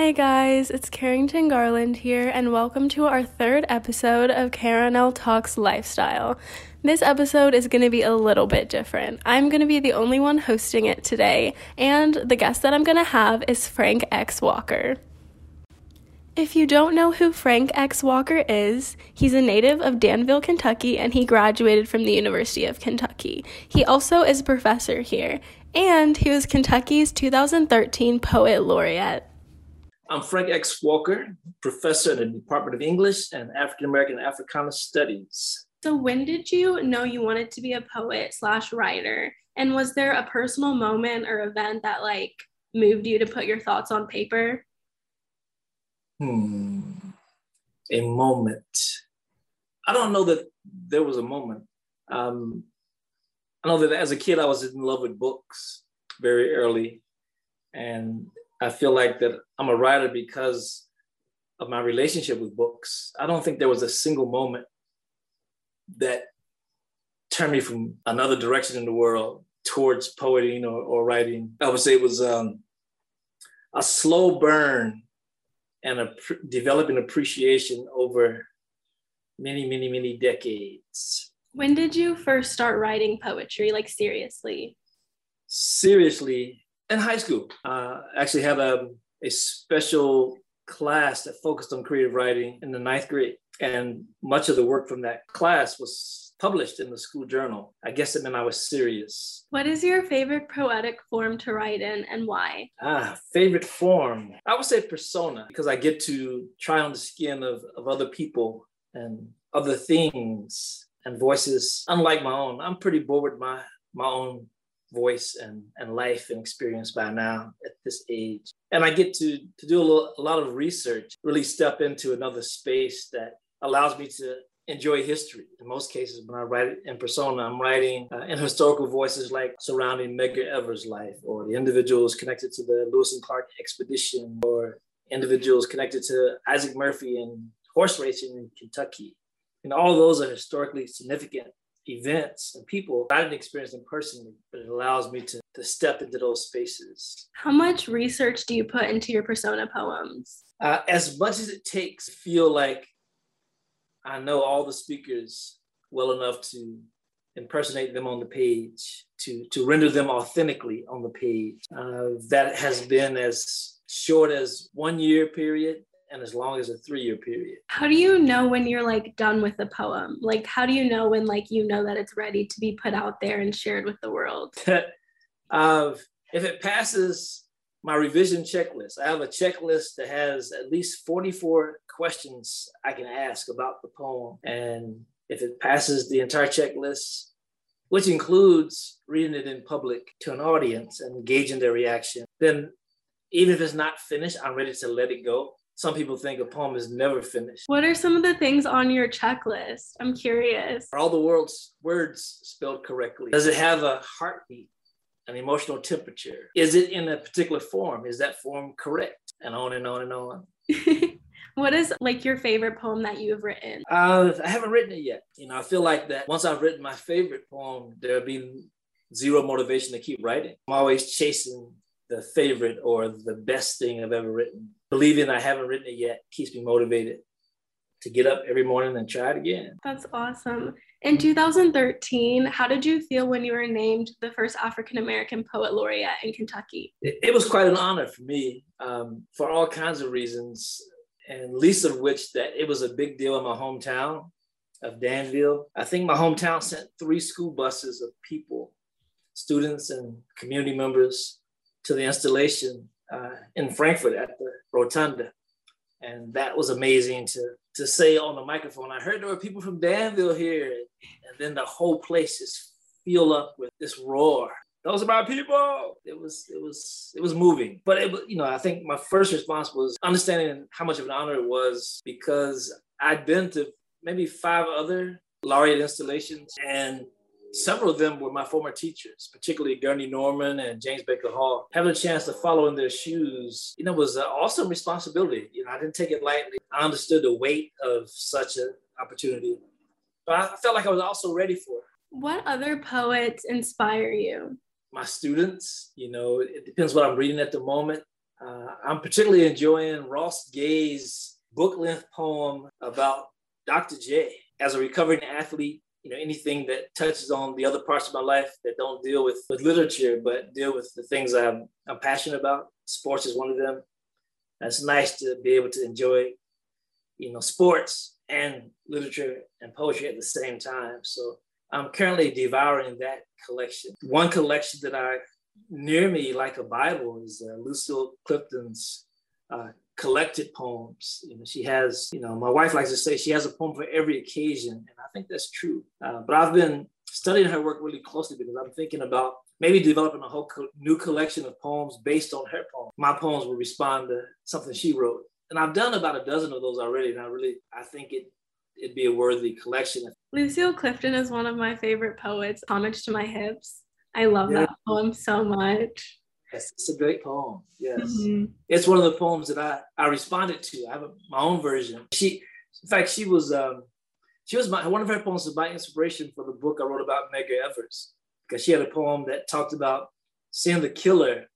Hi, guys, it's Carrington Garland here, and welcome to our third episode of Karen Talks Lifestyle. This episode is going to be a little bit different. I'm going to be the only one hosting it today, and the guest that I'm going to have is Frank X. Walker. If you don't know who Frank X. Walker is, he's a native of Danville, Kentucky, and he graduated from the University of Kentucky. He also is a professor here, and he was Kentucky's 2013 Poet Laureate. I'm Frank X. Walker, professor in the Department of English and African American Africana Studies. So, when did you know you wanted to be a poet slash writer? And was there a personal moment or event that like moved you to put your thoughts on paper? Hmm, a moment. I don't know that there was a moment. Um, I know that as a kid, I was in love with books very early. And I feel like that I'm a writer because of my relationship with books. I don't think there was a single moment that turned me from another direction in the world towards poetry or, or writing. I would say it was um, a slow burn and a pr- developing appreciation over many, many, many decades. When did you first start writing poetry, like seriously? Seriously, in high school. Uh, actually had a, a special class that focused on creative writing in the ninth grade. And much of the work from that class was published in the school journal. I guess it meant I was serious. What is your favorite poetic form to write in and why? Ah, favorite form. I would say persona because I get to try on the skin of, of other people and other things and voices unlike my own. I'm pretty bored with my my own voice and, and life and experience by now at this age. And I get to, to do a, little, a lot of research, really step into another space that allows me to enjoy history. In most cases, when I write in persona, I'm writing uh, in historical voices like surrounding Medgar Evers' life, or the individuals connected to the Lewis and Clark expedition, or individuals connected to Isaac Murphy and horse racing in Kentucky. And all those are historically significant events and people I didn't experience them personally, but it allows me to, to step into those spaces. How much research do you put into your persona poems? Uh, as much as it takes, feel like I know all the speakers well enough to impersonate them on the page, to, to render them authentically on the page. Uh, that has been as short as one year period and as long as a three year period. How do you know when you're like done with the poem? Like, how do you know when like you know that it's ready to be put out there and shared with the world? uh, if it passes my revision checklist, I have a checklist that has at least 44 questions I can ask about the poem. And if it passes the entire checklist, which includes reading it in public to an audience and gauging their reaction, then even if it's not finished, I'm ready to let it go some people think a poem is never finished. What are some of the things on your checklist? I'm curious. Are all the world's words spelled correctly? Does it have a heartbeat, an emotional temperature? Is it in a particular form? Is that form correct? And on and on and on. what is like your favorite poem that you have written? Uh, I haven't written it yet. You know, I feel like that once I've written my favorite poem, there'll be zero motivation to keep writing. I'm always chasing the favorite or the best thing I've ever written. Believing I haven't written it yet keeps me motivated to get up every morning and try it again. That's awesome. In 2013, how did you feel when you were named the first African American Poet Laureate in Kentucky? It, it, was quite an honor for me um, for all kinds of reasons, and least of which that it was a big deal in my hometown of Danville. I think my hometown sent three school buses of people, students and community members to the installation uh, in Frankfort at the Rotunda. And that was amazing to, to say on the microphone. I heard there were people from Danville here. And then the whole place just filled up with this roar. Those are my people. It was it was it was moving. But it you know, I think my first response was understanding how much of an honor it was because I'd been to maybe five other laureate installations and Several of them were my former teachers, particularly Gurney Norman and James Baker Hall. Having a chance to follow in their shoes, you know, was an awesome responsibility. You know, I didn't take it lightly. I understood the weight of such an opportunity, but I felt like I was also ready for it. What other poets inspire you? My students, you know, it depends what I'm reading at the moment. Uh, I'm particularly enjoying Ross Gay's book length poem about Dr. J. As a recovering athlete, you know, anything that touches on the other parts of my life that don't deal with, with literature, but deal with the things I'm, I'm passionate about. Sports is one of them. It's nice to be able to enjoy, you know, sports and literature and poetry at the same time. So I'm currently devouring that collection. One collection that I near me, like a Bible, is uh, Lucille Clifton's uh, collected poems. You know, she has, you know, my wife likes to say she has a poem for every occasion, and I think that's true. Uh, but I've been studying her work really closely because I'm thinking about maybe developing a whole co- new collection of poems based on her poem. My poems will respond to something she wrote, and I've done about a dozen of those already. And I really, I think it it'd be a worthy collection. Lucille Clifton is one of my favorite poets. Homage to my hips. I love yeah. that poem so much. Yes, it's a great poem. Yes, mm-hmm. it's one of the poems that I I responded to. I have a, my own version. She, in fact, she was um, she was my one of her poems was my inspiration for the book I wrote about Medgar Evers because she had a poem that talked about seeing the killer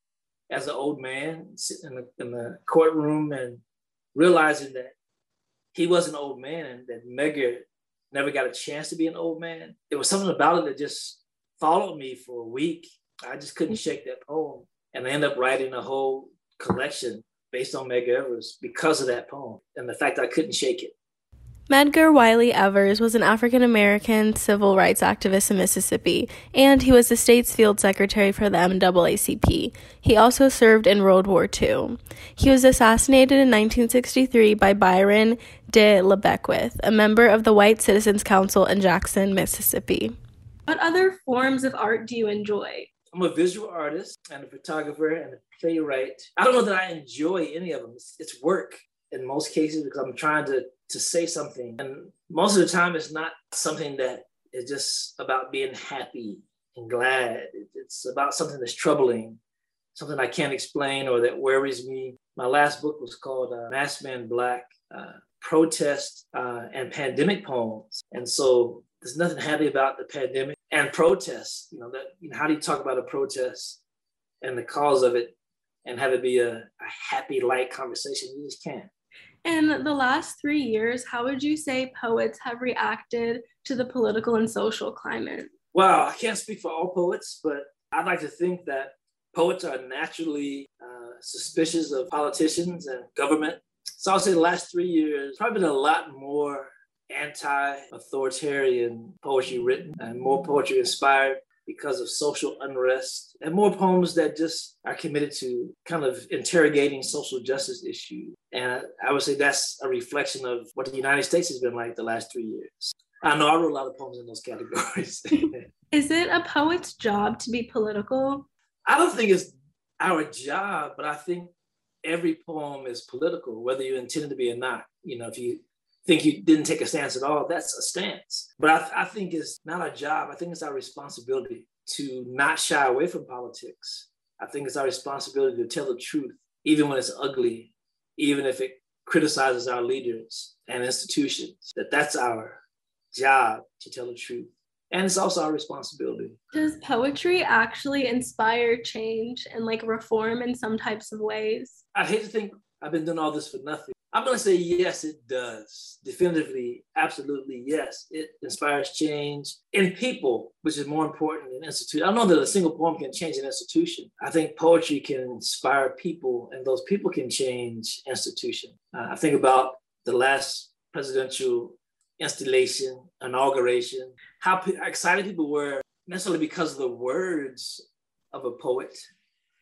as an old man sitting in the, in the courtroom and realizing that he was an old man and that Medgar never got a chance to be an old man. There was something about it that just followed me for a week. I just couldn't shake that poem. And I ended up writing a whole collection based on Medgar Evers because of that poem and the fact I couldn't shake it. Medgar Wiley Evers was an African American civil rights activist in Mississippi, and he was the state's field secretary for the NAACP. He also served in World War II. He was assassinated in 1963 by Byron de la Beckwith, a member of the White Citizens Council in Jackson, Mississippi. What other forms of art do you enjoy? I'm a visual artist and a photographer and a playwright. I don't know that I enjoy any of them. It's, it's work in most cases because I'm trying to to say something. And most of the time, it's not something that is just about being happy and glad. It's about something that's troubling, something I can't explain or that worries me. My last book was called uh, Masked Man Black uh, Protest uh, and Pandemic Poems. And so there's nothing happy about the pandemic and protests. You know, that, you know, how do you talk about a protest and the cause of it and have it be a, a happy, light conversation? You just can't. In the last three years, how would you say poets have reacted to the political and social climate? Well, I can't speak for all poets, but I'd like to think that poets are naturally uh, suspicious of politicians and government. So I'll say the last three years, probably been a lot more anti-authoritarian poetry written and more poetry inspired because of social unrest and more poems that just are committed to kind of interrogating social justice issues. And I would say that's a reflection of what the United States has been like the last three years. I know I wrote a lot of poems in those categories. Is it a poet's job to be political? I don't think it's our job, but I think every poem is political, whether you intend to be or not. You know, if you think you didn't take a stance at all, that's a stance. But I, I think it's not our job. I think it's our responsibility to not shy away from politics. I think it's our responsibility to tell the truth, even when it's ugly, even if it criticizes our leaders and institutions, that that's our job to tell the truth. And it's also our responsibility. Does poetry actually inspire change and like reform in some types of ways? I hate to think I've been doing all this for nothing. I'm going to say yes, it does. Definitively, absolutely, yes. It inspires change in people, which is more important than institution. I know that a single poem can change an institution. I think poetry can inspire people, and those people can change institution. Uh, I think about the last presidential installation, inauguration, how excited people were, necessarily because of the words of a poet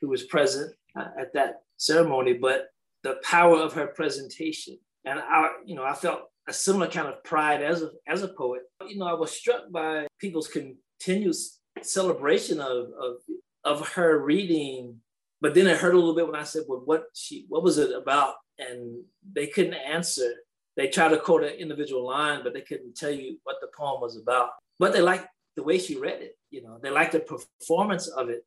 who was present uh, at that ceremony, but the power of her presentation. And I, you know, I felt a similar kind of pride as a, as a poet. You know, I was struck by people's continuous celebration of, of, of her reading, but then it hurt a little bit when I said, well, what she, what was it about? And they couldn't answer. They tried to quote an individual line, but they couldn't tell you what the poem was about. But they liked the way she read it, you know, they liked the performance of it.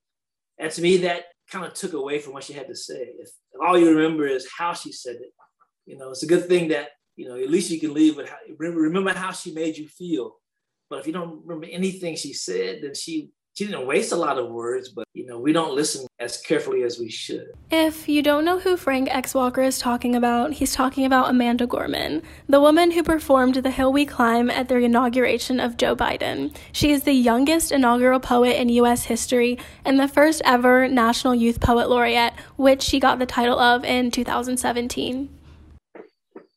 And to me, that kind of took away from what she had to say. If, if, all you remember is how she said it, you know, it's a good thing that, you know, at least you can leave with how, remember how she made you feel. But if you don't remember anything she said, then she she didn't waste a lot of words, but you know, we don't listen as carefully as we should. If you don't know who Frank X. Walker is talking about, he's talking about Amanda Gorman, the woman who performed The Hill We Climb at the inauguration of Joe Biden. She is the youngest inaugural poet in U.S. history and the first ever National Youth Poet Laureate, which she got the title of in 2017.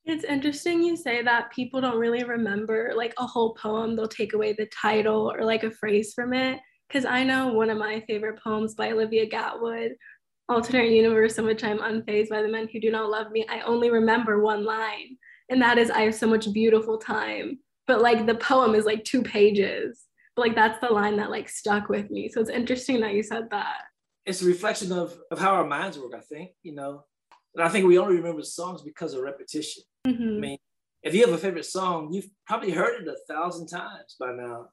It's interesting you say that people don't really remember like a whole poem. They'll take away the title or like a phrase from it. Because I know one of my favorite poems by Olivia Gatwood, Alternate Universe in which I'm unfazed by the men who do not love me. I only remember one line, and that is, I have so much beautiful time. But like the poem is like two pages. But like that's the line that like stuck with me. So it's interesting that you said that. It's a reflection of, of how our minds work, I think, you know. And I think we only remember songs because of repetition. Mm-hmm. I mean, if you have a favorite song, you've probably heard it a thousand times by now.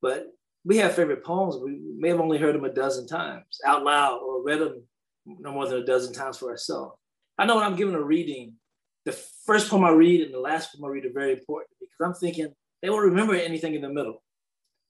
But we have favorite poems. We may have only heard them a dozen times out loud or read them no more than a dozen times for ourselves. I know when I'm giving a reading, the first poem I read and the last poem I read are very important because I'm thinking they won't remember anything in the middle.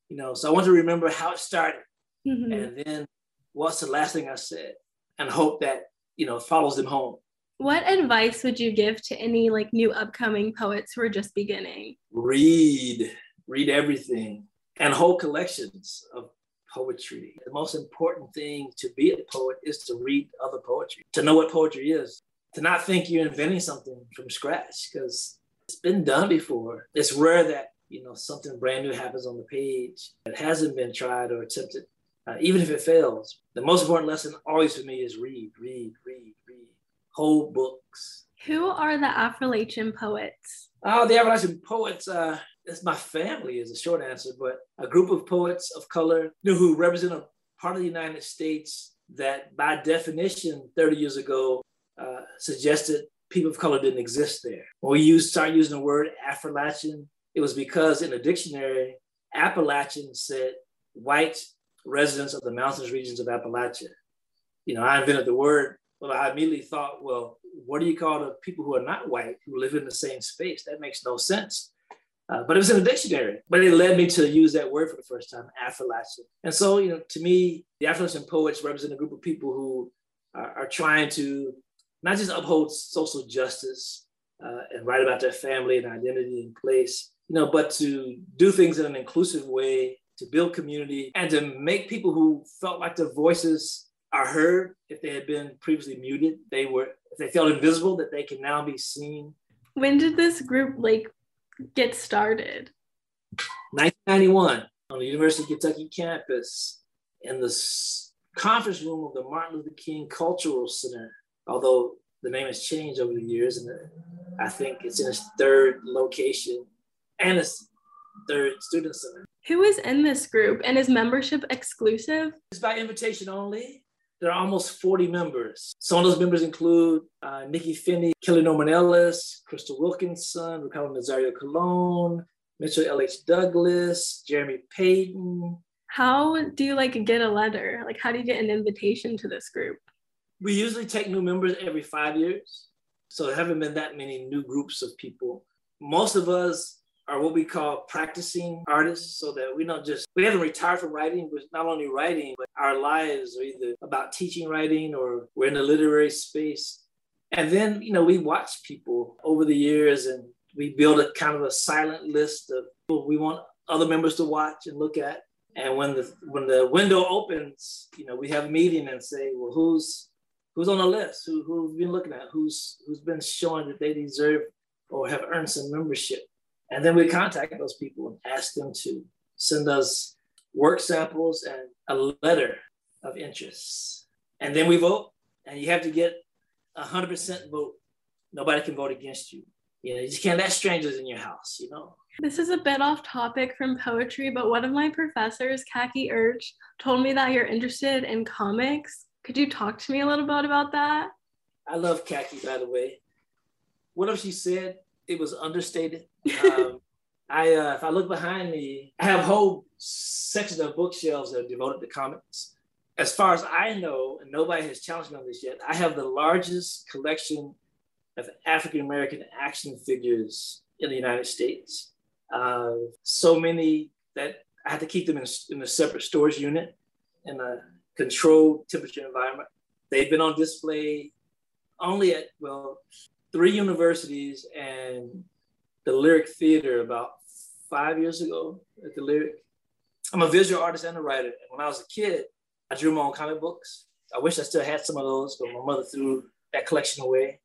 You know, so I want to remember how it started mm-hmm. and then what's the last thing I said and hope that, you know, follows them home. What advice would you give to any like new upcoming poets who are just beginning? Read, read everything and whole collections of poetry. The most important thing to be a poet is to read other poetry, to know what poetry is, to not think you're inventing something from scratch because it's been done before. It's rare that you know something brand new happens on the page that hasn't been tried or attempted, uh, even if it fails. The most important lesson always for me is read, read, read, read whole books. Who are the Affrilachian poets? Oh, the Affrilachian poets. Uh, it's my family is a short answer, but a group of poets of color who represent a part of the United States that by definition 30 years ago uh, suggested people of color didn't exist there. When we used, started using the word Affrilachian, it was because in a dictionary, Appalachian said white residents of the mountainous regions of Appalachia. You know, I invented the word. but I immediately thought, well, what do you call the people who are not white who live in the same space? That makes no sense. Uh, but it was in the dictionary. But it led me to use that word for the first time, Affrilachian. And so, you know, to me, the Affrilachian poets represent a group of people who are, are trying to not just uphold social justice uh, and write about their family and identity and place, you know, but to do things in an inclusive way, to build community, and to make people who felt like their voices are heard if they had been previously muted, they were, if they felt invisible, that they can now be seen. When did this group like get started? 1991 on the University of Kentucky campus in the conference room of the Martin Luther King Cultural Center, although the name has changed over the years, and uh, I think it's in its third location and its third student center. Who is in this group and is membership exclusive? It's by invitation only. There are almost 40 members. Some of those members include uh, Nikky Finney, Kelly Norman Ellis, Crystal Wilkinson, Ricardo Nazario Colon, Mitchell L.H. Douglas, Jeremy Paden. How do you like get a letter? Like, how do you get an invitation to this group? We usually take new members every five years. So there haven't been that many new groups of people. Most of us are what we call practicing artists so that we don't just we haven't retired from writing but not only writing but our lives are either about teaching writing or we're in the literary space. And then you know we watch people over the years and we build a kind of a silent list of people we want other members to watch and look at. And when the when the window opens you know we have a meeting and say well who's who's on the list? Who who've been looking at? Who's who's been showing that they deserve or have earned some membership and then we contact those people and ask them to send us work samples and a letter of interest. And then we vote, and you have to get a 100% vote. Nobody can vote against you. You know, you just can't let strangers in your house, you know. This is a bit off topic from poetry, but one of my professors, Kakie Urch, told me that you're interested in comics. Could you talk to me a little bit about that? I love Kakie, by the way. What if she said it was understated? Um, I, uh, if I look behind me, I have whole sections of bookshelves that are devoted to comics. As far as I know, and nobody has challenged me on this yet, I have the largest collection of African American action figures in the United States. Uh, so many that I had to keep them in, in a separate storage unit in a controlled temperature environment. They've been on display only at, well, three universities and the Lyric Theater about five years ago at the Lyric. I'm a visual artist and a writer. And when I was a kid, I drew my own comic books. I wish I still had some of those, but my mother threw that collection away.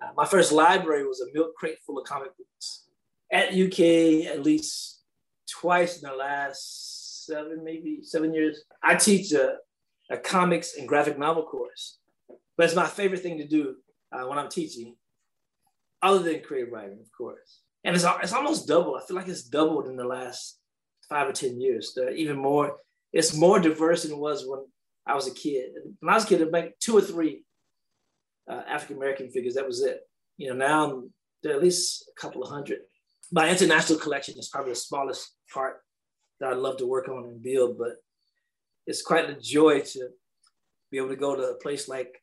Uh, my first library was a milk crate full of comic books. At UK, at least twice in the last seven, maybe seven years, I teach a, a comics and graphic novel course. But it's my favorite thing to do uh, when I'm teaching, other than creative writing, of course. And it's, it's almost double. I feel like it's doubled in the last five or 10 years. There even more, it's more diverse than it was when I was a kid. When I was a kid, it was like two or three uh, African American figures. That was it. You know, now there are at least a couple of hundred. My international collection is probably the smallest part that I'd love to work on and build, but it's quite a joy to be able to go to a place like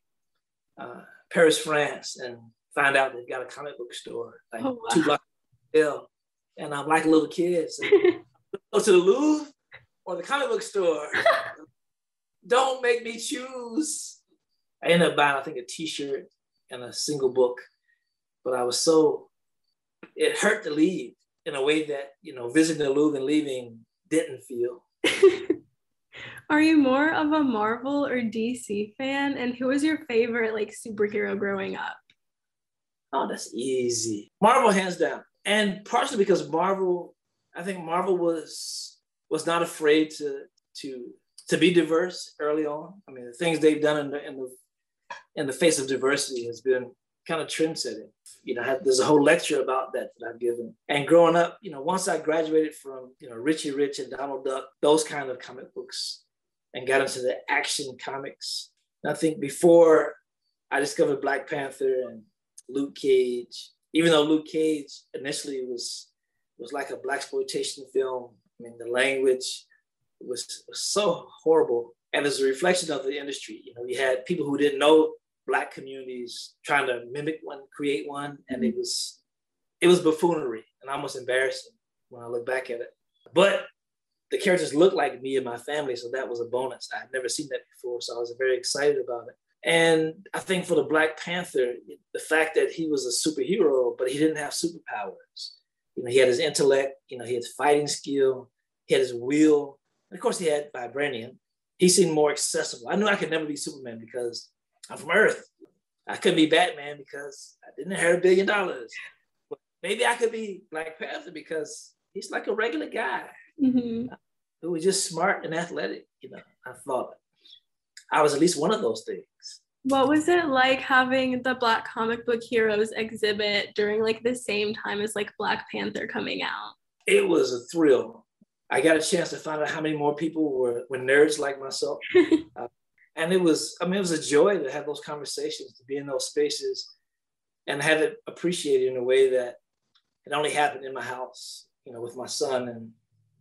uh, Paris, France, and find out they've got a comic book store like oh, wow. two blocks hill. And I'm like a little kid. So go to the Louvre or the comic book store. Don't make me choose. I ended up buying, I think, a t-shirt and a single book. But I was so, it hurt to leave in a way that, you know, visiting the Louvre and leaving didn't feel. Are you more of a Marvel or DC fan? And who was your favorite like superhero growing up? Oh, that's easy. Marvel, hands down. And partially because Marvel, I think Marvel was was not afraid to to to be diverse early on. I mean, the things they've done in the in the in the face of diversity has been kind of trend setting. You know, there's a whole lecture about that that I've given. And growing up, you know, once I graduated from, you know, Richie Rich and Donald Duck, those kind of comic books, and got into the action comics. And I think before I discovered Black Panther and Luke Cage, even though Luke Cage initially was was like a black exploitation film. I mean, the language was, was so horrible, and as a reflection of the industry. You know, you had people who didn't know black communities trying to mimic one, create one, and it mm-hmm. was it was buffoonery and almost embarrassing when I look back at it. But the characters looked like me and my family, so that was a bonus. I had never seen that before, so I was very excited about it. And I think for the Black Panther, the fact that he was a superhero, but he didn't have superpowers. You know, he had his intellect, you know, he had fighting skill, he had his will, and of course he had vibranium. He seemed more accessible. I knew I could never be Superman because I'm from Earth. I couldn't be Batman because I didn't have a billion dollars. But maybe I could be Black Panther because he's like a regular guy mm-hmm. who was just smart and athletic. You know, I thought I was at least one of those things. What was it like having the Black comic book heroes exhibit during like the same time as like Black Panther coming out? It was a thrill. I got a chance to find out how many more people were, were nerds like myself. uh, and it was, I mean, it was a joy to have those conversations, to be in those spaces and have it appreciated in a way that it only happened in my house, you know, with my son and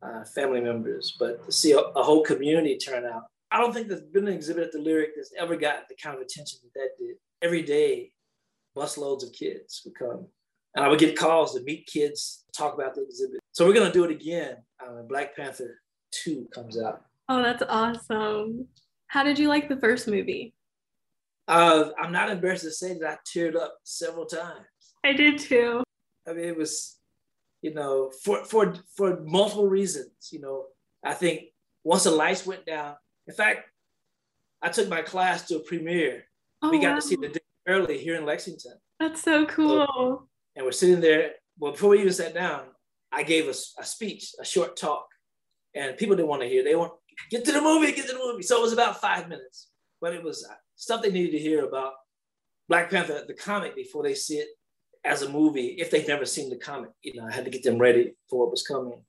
uh, family members. But to see a, a whole community turn out I don't think there's been an exhibit at the Lyric that's ever got the kind of attention that that did. Every day, busloads of kids would come. And I would get calls to meet kids, talk about the exhibit. So we're going to do it again uh, when Black Panther 2 comes out. Oh, that's awesome. How did you like the first movie? Uh, I'm not embarrassed to say that I teared up several times. I did too. I mean, it was, you know, for for for multiple reasons. You know, I think once the lights went down, in fact, I took my class to a premiere. Oh, we got wow. to see the day early here in Lexington. That's so cool. So, and we're sitting there. Well, before we even sat down, I gave a, a speech, a short talk, and people didn't want to hear. They want get to the movie, get to the movie. So it was about five minutes, but it was stuff they needed to hear about Black Panther, the comic, before they see it as a movie. If they've never seen the comic, you know, I had to get them ready for what was coming.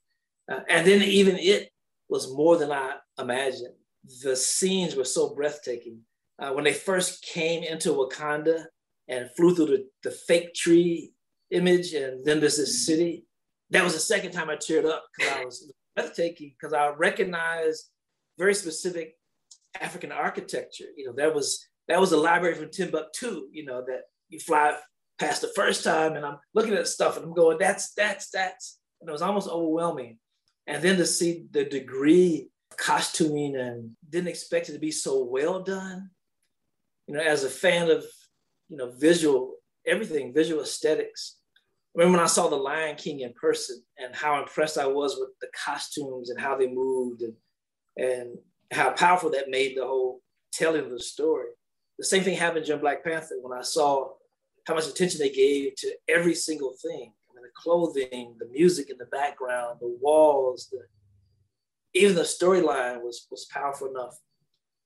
Uh, and then even it was more than I imagined the scenes were so breathtaking. Uh, when they first came into Wakanda and flew through the, the fake tree image, and then there's this city. That was the second time I teared up because I was breathtaking because I recognized very specific African architecture. You know, that was that was a library from Timbuktu. You know that you fly past the first time, and I'm looking at stuff and I'm going, that's that's that's, and it was almost overwhelming. and then to see the degree costuming and didn't expect it to be so well done. You know, as a fan of, you know, visual, everything, visual aesthetics. remember when I saw The Lion King in person and how impressed I was with the costumes and how they moved and, and how powerful that made the whole telling of the story. The same thing happened during Black Panther when I saw how much attention they gave to every single thing. I mean, the clothing, the music in the background, the walls, the even the storyline was was powerful enough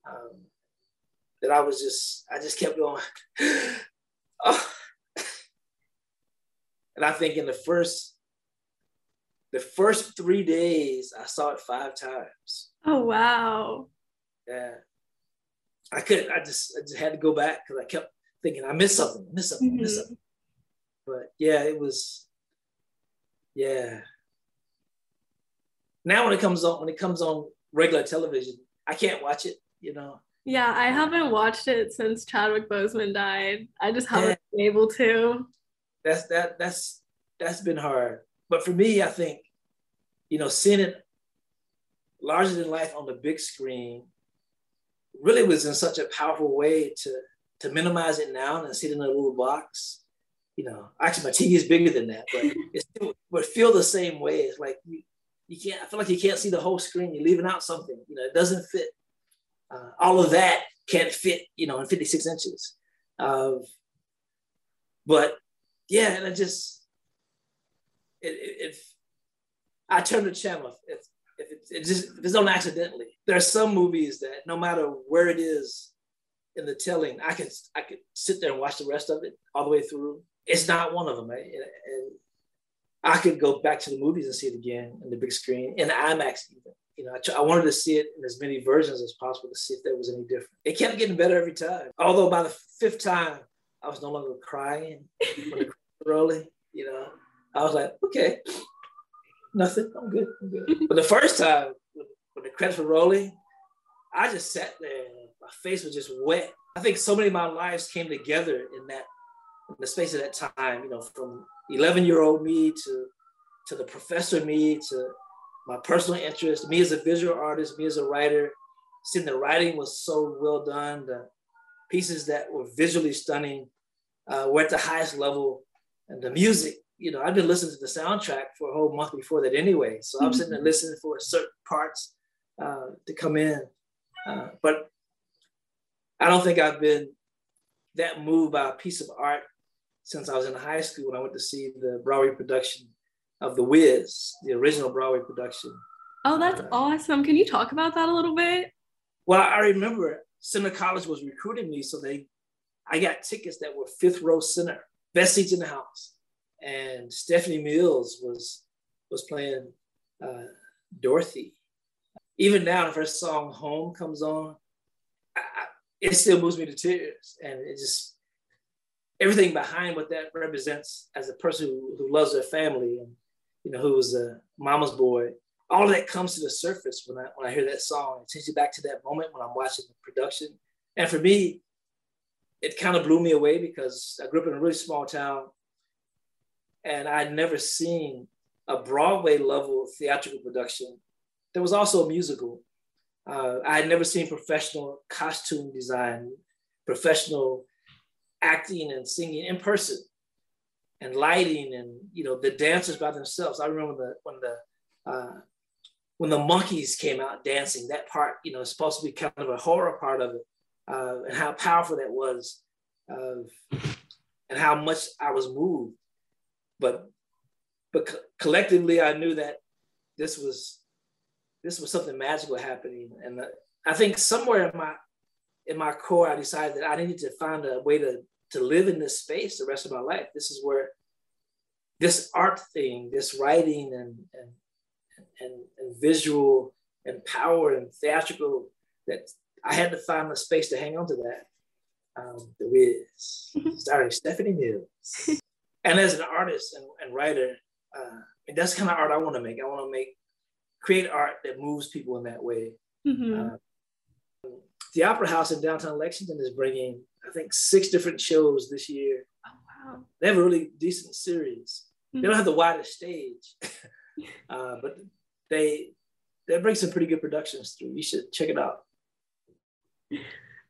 um, that I was just I just kept going. oh. And I think in the first the first three days I saw it five times. Oh wow! Yeah, I could I just I just had to go back because I kept thinking I missed something, I missed something, mm-hmm. missed something. But yeah, it was. Yeah, now when it comes on when it comes on regular television, I can't watch it. You know. Yeah, I haven't watched it since Chadwick Boseman died. I just haven't yeah. been able to. That's that that's that's been hard. But for me, I think, you know, seeing it larger than life on the big screen really was in such a powerful way to to minimize it now and sit in a little box. You know, actually my TV is bigger than that, but it still would feel the same way. It's like you, you can't, I feel like you can't see the whole screen. You're leaving out something, you know, it doesn't fit. Uh, all of that can't fit, you know, in 56 inches. Uh, but yeah, and I just, if I turn the channel, if, if, it, it just, if it's on accidentally, there are some movies that no matter where it is in the telling, I can, I could sit there and watch the rest of it all the way through. It's not one of them. Right? And, I could go back to the movies and see it again in the big screen in IMAX even. You know, I, I, wanted to see it in as many versions as possible to see if there was any different. It kept getting better every time. Although by the fifth time, I was no longer crying when the rolling. You know, I was like, okay, nothing. I'm good. I'm good. but the first time when the credits were rolling, I just sat there. My face was just wet. I think so many of my lives came together in that in the space of that time. You know, from 11 year old me to, to the professor me to my personal interest, me as a visual artist, me as a writer, seeing the writing was so well done, the pieces that were visually stunning uh, were at the highest level, and the music, you know, I've been listening to the soundtrack for a whole month before that anyway. So I'm sitting there listening for certain parts uh, to come in. Uh, but I don't think I've been that moved by a piece of art since I was in high school when I went to see the Broadway production of The Wiz, the original Broadway production. Oh, that's uh, awesome. Can you talk about that a little bit? Well, I remember Centre College was recruiting me, so they I got tickets that were fifth row center, best seats in the house. And Stephanie Mills was was playing uh, Dorothy. Even now, if her song "Home" comes on, I, I, it still moves me to tears, and it just everything behind what that represents as a person who, who loves their family and you know who was a mama's boy all of that comes to the surface when I when I hear that song. It takes you back to that moment when I'm watching the production. And for me, it kind of blew me away because I grew up in a really small town and I'd never seen a Broadway level theatrical production. There was also a musical. Uh, I had never seen professional costume design, professional acting and singing in person and lighting and you know the dancers by themselves. I remember the when the uh, when the monkeys came out dancing. That part, you know, is supposed to be kind of a horror part of it, uh, and how powerful that was, uh, and how much I was moved. But but co- collectively, I knew that this was this was something magical happening, and I think somewhere in my in my core, I decided that I needed to find a way to, to live in this space the rest of my life. This is where this art thing, this writing and, and, and, and visual and power and theatrical, that I had to find a space to hang on to that. Um, the Wiz, starring Stephanie Mills. and as an artist and, and writer, uh, and that's kind of art I want to make. I want to make, create art that moves people in that way. Mm-hmm. Uh, the Opera House in downtown Lexington is bringing, I think, six different shows this year. Oh, wow. They have a really decent series. Mm-hmm. They don't have the widest stage, uh, but they they bring some pretty good productions through. You should check it out.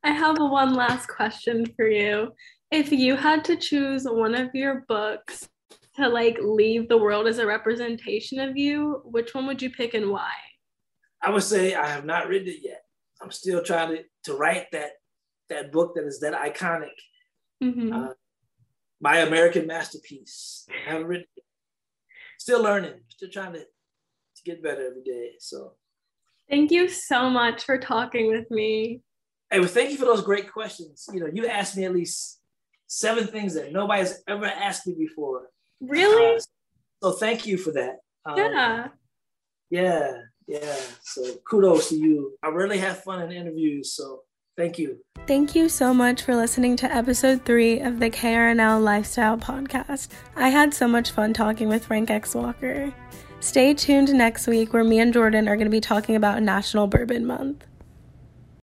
I have one last question for you. If you had to choose one of your books to like leave the world as a representation of you, which one would you pick and why? I would say I have not written it yet. I'm still trying to, to write that that book that is that iconic, mm-hmm. uh, my American masterpiece. I haven't written it. Still learning, still trying to, to get better every day. So thank you so much for talking with me. Hey, well, thank you for those great questions. You know, you asked me at least seven things that nobody's ever asked me before. Really? Uh, so thank you for that. Um, yeah. Yeah, yeah. So kudos to you. I really have fun in interviews. So thank you. Thank you so much for listening to episode three of the KRNL Lifestyle Podcast. I had so much fun talking with Frank X. Walker. Stay tuned next week where me and Jordan are going to be talking about National Bourbon Month.